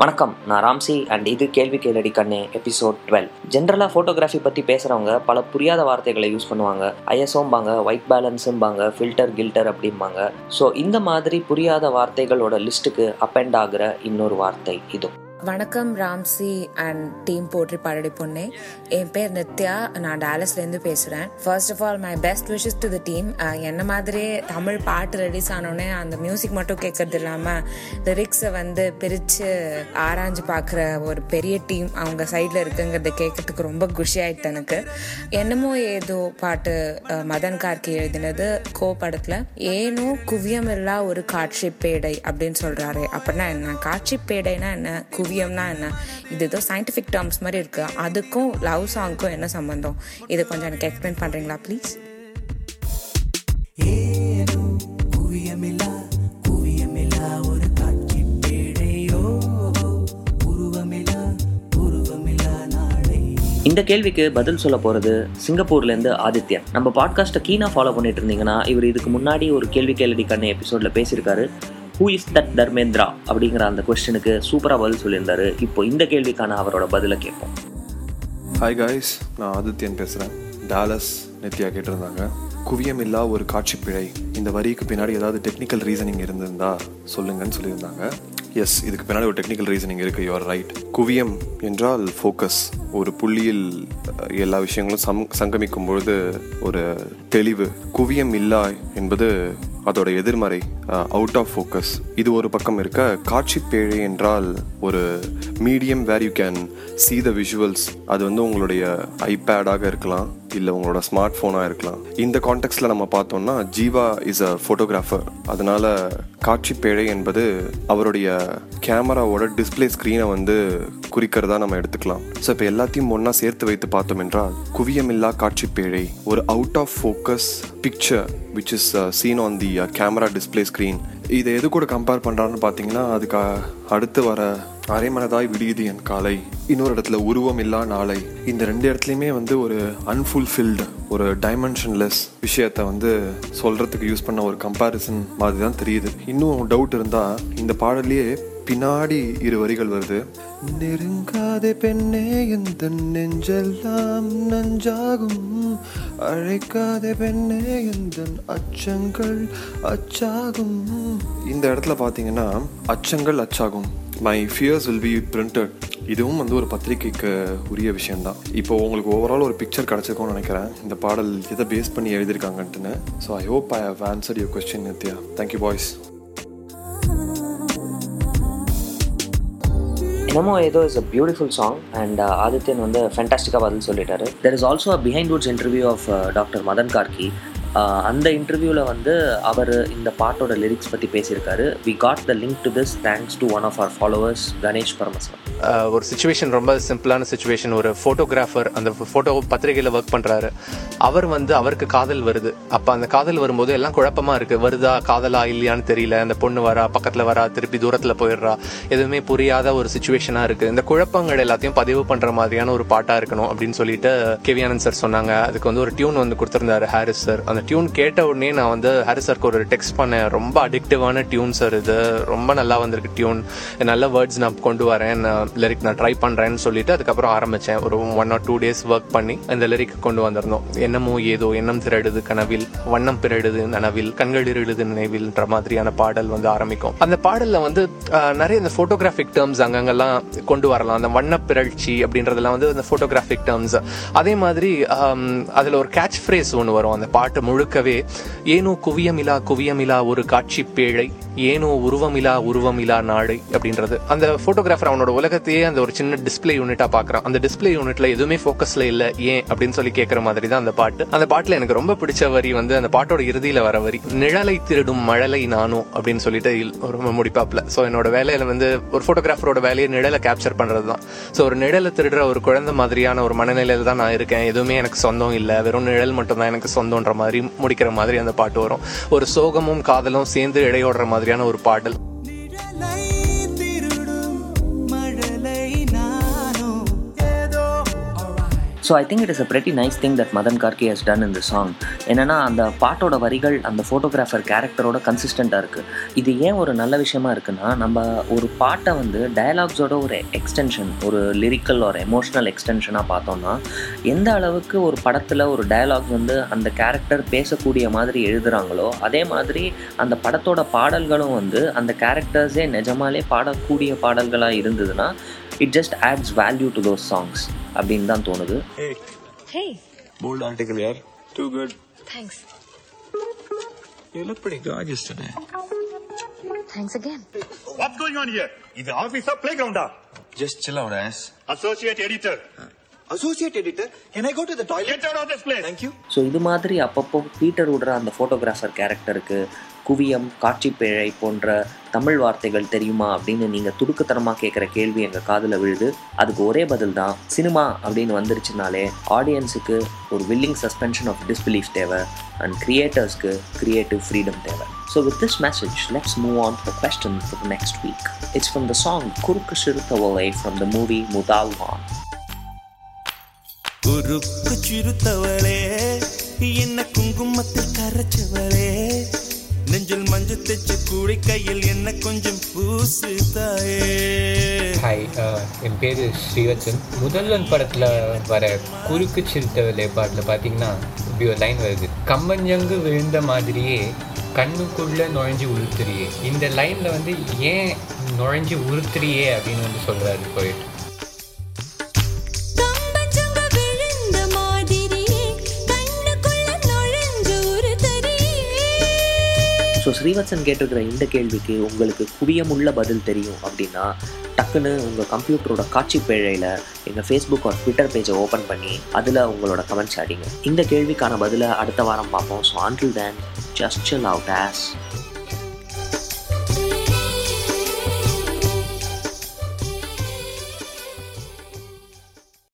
வணக்கம் நான் Ramsay and இது கேள்வி கேளடி கண்ணே எபிசோட் டுவெல் ஜென்ரலாக ஃபோட்டோகிராஃபி பற்றி பேசுகிறவங்க பல புரியாத வார்த்தைகளை யூஸ் பண்ணுவாங்க. ஐஎஸ்ஓம்பாங்க ஒயிட் பேலன்ஸும்பாங்க ஃபில்டர் கில்டர் அப்படிம்பாங்க. ஸோ இந்த மாதிரி புரியாத வார்த்தைகளோட லிஸ்ட்டுக்கு அப்பெண்ட் ஆகிற இன்னொரு வார்த்தை இது. வணக்கம் ராம்சி அண்ட் டீம் போற்றி பாடடி பொண்ணே என் பேர் நித்யா. நான் டேலஸ்லேருந்து பேசுகிறேன் first of all my best wishes to the team என்ன மாதிரியே தமிழ் பாட்டு ரிலீஸ் ஆனோடனே அந்த மியூசிக் மட்டும் கேட்கறது இல்லாமல் லிரிக்ஸை வந்து பிரித்து ஆராய்ஞ்சு பார்க்குற ஒரு பெரிய டீம் அவங்க சைடில் இருக்குங்கிறத கேட்கறதுக்கு ரொம்ப குஷி எனக்கு. என்னமோ ஏதோ பாட்டு மதன் கார்கி எழுதினது கோ படத்தில். ஏனோ குவியமில்லா ஒரு காட்சி பேடை அப்படின்னு சொல்கிறாரு அப்படின்னா என்ன? காட்சி பேடைனா என்ன குவியம்னா என்ன? இது ஏதோ சயின்டிஃபிக் டேர்ம்ஸ் மாதிரி இருக்கு. அதுக்கும் லவ் சாங்க்கும் என்ன சம்பந்தம்? இதை கொஞ்சம் எனக்கு எக்ஸ்பிளைன் பண்ணுறீங்களா ப்ளீஸ் இந்த கேள்விக்கு பதில் சொல்ல போகிறது சிங்கப்பூர்லேருந்து ஆதித்யன். நம்ம பாட்காஸ்ட்டை கீனாக ஃபாலோ பண்ணிட்டு இருந்தீங்கன்னா இவர் இதுக்கு முன்னாடி ஒரு கேள்வி கேள்வி கண்ணே எபிசோடில் பேசியிருக்காரு. ஹூ இஸ் தட் தர்மேந்திரா அப்படிங்கிற அந்த கொஸ்டினுக்கு சூப்பராக பதில் சொல்லியிருந்தாரு. இப்போ இந்த கேள்விக்கான அவரோட பதிலை கேட்போம். ஹாய் காய்ஸ் நான் ஆதித்யன் பேசுகிறேன் டாலஸ் நித்யா கேட்டிருந்தாங்க. குவியம் இல்லா ஒரு காட்சி பிழை இந்த வரிக்கு பின்னாடி ஏதாவது டெக்னிக்கல் ரீசனிங் இருந்திருந்தா சொல்லுங்கன்னு சொல்லியிருந்தாங்க. எஸ் இதுக்கு பின்னாடி ஒரு டெக்னிக்கல் ரீசனிங் இருக்குது யுவர் ரைட் குவியம் என்றால் ஃபோக்கஸ் ஒரு புள்ளியில் எல்லா விஷயங்களும் சம் சங்கமிக்கும் பொழுது ஒரு தெளிவு. குவியம் இல்லா என்பது அதோட எதிர்மறை அவுட் ஆஃப் ஃபோக்கஸ் இது ஒரு பக்கம் இருக்க காட்சி பேழை என்றால் ஒரு medium where you can see the visuals அது வந்து உங்களுடைய ஐபேடாக இருக்கலாம். இல்லை உங்களோட ஸ்மார்ட் ஃபோனாக இருக்கலாம். இந்த கான்டெக்ட்ல நம்ம பார்த்தோம்னா ஜீவா இஸ் அ ஃபோட்டோகிராஃபர் அதனால காட்சி பேழை என்பது அவருடைய கேமராவோட டிஸ்ப்ளே ஸ்க்ரீனை வந்து குறிக்கிறதா நம்ம எடுத்துக்கலாம். ஸோ இப்போ எல்லாத்தையும் ஒன்றா சேர்த்து வைத்து பார்த்தோம் என்றால் குவியமில்லா காட்சி பேழை ஒரு out of focus picture which is seen on the camera display screen இதை எது கூட கம்பேர் பண்ணுறான்னு பார்த்தீங்கன்னா அதுக்கு அடுத்து வர அரைமனதாய் விடியுது என் காலை. இன்னொரு இடத்துல உருவம் இல்லா நாளை. இந்த ரெண்டு இடத்துலையுமே வந்து ஒரு அன்ஃபுல்ஃபில்டு ஒரு டைமென்ஷன்லெஸ் விஷயத்த வந்து சொல்கிறதுக்கு யூஸ் பண்ண ஒரு கம்பேரிசன் மாதிரி தான் தெரியுது. இன்னும் டவுட் இருந்தால் இந்த பாடல்லையே பின்னாடி இரு வரிகள் வருது. நெருங்காதே பெண்ணே எந்த நெஞ்செல்லாம் நஞ்சாகும். அழைக்காதே பெண்ணே எந்த அச்சங்கள் அச்சாகும். இந்த இடத்துல பார்த்தீங்கன்னா அச்சங்கள் அச்சாகும். My fears will be printed இதுவும் வந்து ஒரு பத்திரிக்கைக்கு உரிய விஷயம்தான். இப்போ உங்களுக்கு ஓவரால் ஒரு பிக்சர் கிடச்சிருக்கும்னு நினைக்கிறேன். இந்த பாடல் எதை பேஸ் பண்ணி எழுதியிருக்காங்கன்ட்டுன்னு. So I hope I have answer your question Nithya thank you boys Ennamo Edho is a beautiful song and Adithyan வந்து ஃபேண்டாஸ்டிக்காக பதில் சொல்லிட்டாரு. There is also a Behindwoods interview of doctor Madhan Karky அந்த இன்டர்வியூவில் வந்து அவர் இந்த பாட்டோட லிரிக்ஸ் பற்றி பேசியிருக்காரு. We got the link to this thanks to one of our followers Ganesh Paramasivan ஒரு சுச்சுவேஷன் ரொம்ப சிம்பிளான சுச்சுவேஷன் ஒரு ஃபோட்டோகிராஃபர் அந்த ஃபோட்டோ பத்திரிகையில் ஒர்க் பண்ணுறாரு அவர் வந்து அவருக்கு காதல் வருது. அப்போ அந்த காதல் வரும்போது எல்லாம் குழப்பமாக இருக்குது வருதா காதலா இல்லையான்னு தெரியல. அந்த பொண்ணு வரா பக்கத்தில் வரா திருப்பி தூரத்தில் போயிடுறா. எதுவுமே புரியாத ஒரு சுச்சுவேஷனாக இருக்குது இந்த குழப்பங்கள் எல்லாத்தையும் பதிவு பண்ணுற மாதிரியான ஒரு பாட்டாக இருக்கணும் அப்படின்னு சொல்லிட்டு கேவியானந்த் சார் சொன்னாங்க. அதுக்கு வந்து ஒரு டியூன் வந்து கொடுத்துருந்தாரு ஹாரிஸ் சார் அந்த டியூன் கேட்ட உடனே நான் வந்து ஹரி சார்க்கு ஒரு டெக்ஸ்ட் பண்ணேன். ரொம்ப அடிக்டிவான டியூன் சார் இது. ரொம்ப நல்லா வந்திருக்கு டியூன் நல்ல வேர்ட்ஸ் நான் கொண்டு வரேன். லிரிக் நான் ட்ரை பண்ணுறேன்னு சொல்லிட்டு அதுக்கப்புறம் ஆரம்பித்தேன் ஒரு one or two days work பண்ணி அந்த லிரிக் கொண்டு வந்திருந்தோம். என்னமோ ஏதோ எண்ணம் திரடுது கனவில். வண்ணம் பிறடுது நனவில். கண்கள் இருடுது நினைவில்ன்ற மாதிரியான பாடல் வந்து ஆரம்பிக்கும். அந்த பாடலில் வந்து நிறைய இந்த ஃபோட்டோகிராஃபிக் டேர்ம்ஸ் அங்கங்கெல்லாம் கொண்டு வரலாம். அந்த வண்ண பிறழ்ச்சி அப்படின்றதெல்லாம் வந்து அந்த ஃபோட்டோகிராஃபிக் டேர்ம்ஸ் அதே மாதிரி அதில் ஒரு கேட்ச் ஃப்ரேஸ் ஒன்று வரும். அந்த பாட்டு முழுக்கவே. ஏனோ குவியமிலா குவியமிலா ஒரு காட்சி பேழை. ஏனோ உருவமிலா உருவமிலா நாடு அப்படின்றது. அந்த போட்டோகிராஃபர் அவனோட உலகத்தையே அந்த ஒரு சின்ன டிஸ்ப்ளே யூனிட்டா பாக்குறான் அந்த டிஸ்ப்ளே யூனிட்ல எதுவுமே போக்கஸ்ல இல்ல ஏன் அப்படின்னு சொல்லி கேட்கற மாதிரி தான் அந்த பாட்டு. அந்த பாட்டுல எனக்கு ரொம்ப பிடிச்ச வரி வந்து அந்த பாட்டோட இறுதியில வர வரி நிழலை திருடும் மழலை நானும் அப்படின்னு சொல்லிட்டு ரொம்ப முடிப்பாப்ல சோ என்னோட வேலையில வந்து ஒரு போட்டோகிராஃபரோட வேலையை நிழலை கேப்சர் பண்றது தான் ஸோ ஒரு நிழலை திருடுற ஒரு குழந்தை மாதிரியான ஒரு மனநிலையில தான் நான் இருக்கேன். எதுவுமே எனக்கு சொந்தம் இல்ல. வெறும் நிழல் மட்டும் தான் எனக்கு சொந்தம்ன்ற மாதிரி முடிக்கிற மாதிரி அந்த பாட்டு வரும். ஒரு சோகமும் காதலும் சேர்ந்து இடையோடுற மாதிரி மாதிரியான ஒரு பாடல். So I think it is a pretty nice thing that Madhan Karky has done இந்த சாங் என்னன்னா அந்த பாட்டோட வரிகள் அந்த ஃபோட்டோகிராஃபர் கேரக்டரோட கன்சிஸ்டண்ட்டாக இருக்குது இது ஏன் ஒரு நல்ல விஷயமா இருக்குன்னா நம்ம ஒரு பாட்டை வந்து டயலாக்ஸோட ஒரு எக்ஸ்டென்ஷன் ஒரு லிரிக்கல் ஒரு எமோஷ்னல் எக்ஸ்டென்ஷனாக பார்த்தோம்னா எந்த அளவுக்கு ஒரு படத்தில் ஒரு டயலாக் வந்து அந்த கேரக்டர் பேசக்கூடிய மாதிரி எழுதுகிறாங்களோ அதே மாதிரி அந்த படத்தோட பாடல்களும் வந்து அந்த கேரக்டர்ஸே நிஜமாலே பாடக்கூடிய பாடல்களாக இருந்ததுன்னா it just adds value to those songs அப்படின்னு தான் தோணுது Hey, Bold article, yeah. Too good. thanks. You look pretty gorgeous today. Thanks again. What's going on here? Is the office or playground? Just chill out, ass. Associate editor, Associate editor, can I go to the toilet? get out of this place. Thank you. So இது மாதிரி அப்பப்போ Peter விடுற அந்த photographer கேரக்டருக்கு குவியம் காட்சி பிழை போன்ற தமிழ் வார்த்தைகள் தெரியுமா அப்படின்னு நீங்கள் துடுக்குத்தனமாக கேட்குற கேள்வி எங்கள் காதில் விழுது அதுக்கு ஒரே பதில் தான் சினிமா அப்படின்னு வந்துருச்சுனாலே ஆடியன்ஸுக்கு ஒரு வில்லிங் சஸ்பென்ஷன் ஆஃப் டிஸ்பிலீஃப் தேவை அண்ட் கிரியேட்டர்ஸ்க்கு கிரியேட்டிவ் ஃப்ரீடம் தேவை so with this message let's move on to question for the next week it's from the song Kurukku Siruthavale from the movie முதால்வான் குறுக்கு சிறுத்தவளே என்ன குங்குமத்தில் கரைச்சவளே. நெஞ்சில் மஞ்சள் தைச்ச கூடை கையில் என்ன கொஞ்சம் பூசு தாயே. ஹாய் uh, என் பேர் ஸ்ரீவச்சன் முதல்வன் படத்தில் வர குறுக்கு சிறுத்தவளே பாட்டில் பார்த்தீங்கன்னா இப்படி ஒரு லைன் வருது. கம்மஞ்சங்கு விழுந்த மாதிரியே கண்ணுக்குள்ளே நுழைஞ்சு உளுத்துறியே இந்த லைனில் வந்து ஏன் நுழைஞ்சு உருத்துறியே அப்படின்னு வந்து சொல்கிறாரு போயிட்டு ஸோ ஸ்ரீவத்சன் கேட்டிருக்கிற இந்த கேள்விக்கு உங்களுக்கு குவியமுள்ள பதில் தெரியும் அப்படின்னா டக்குன்னு உங்கள் கம்ப்யூட்டரோட காட்சி பேழையில் எங்கள் ஃபேஸ்புக் ஒரு ட்விட்டர் பேஜை ஓப்பன் பண்ணி அதில் உங்களோட கமெண்ட்ஸ் அடிங்க. இந்த கேள்விக்கான பதிலை அடுத்த வாரம் பார்ப்போம். ஸோ ஆண்டில் தேன் ஜஸ்ட் அவுட் ஆஸ்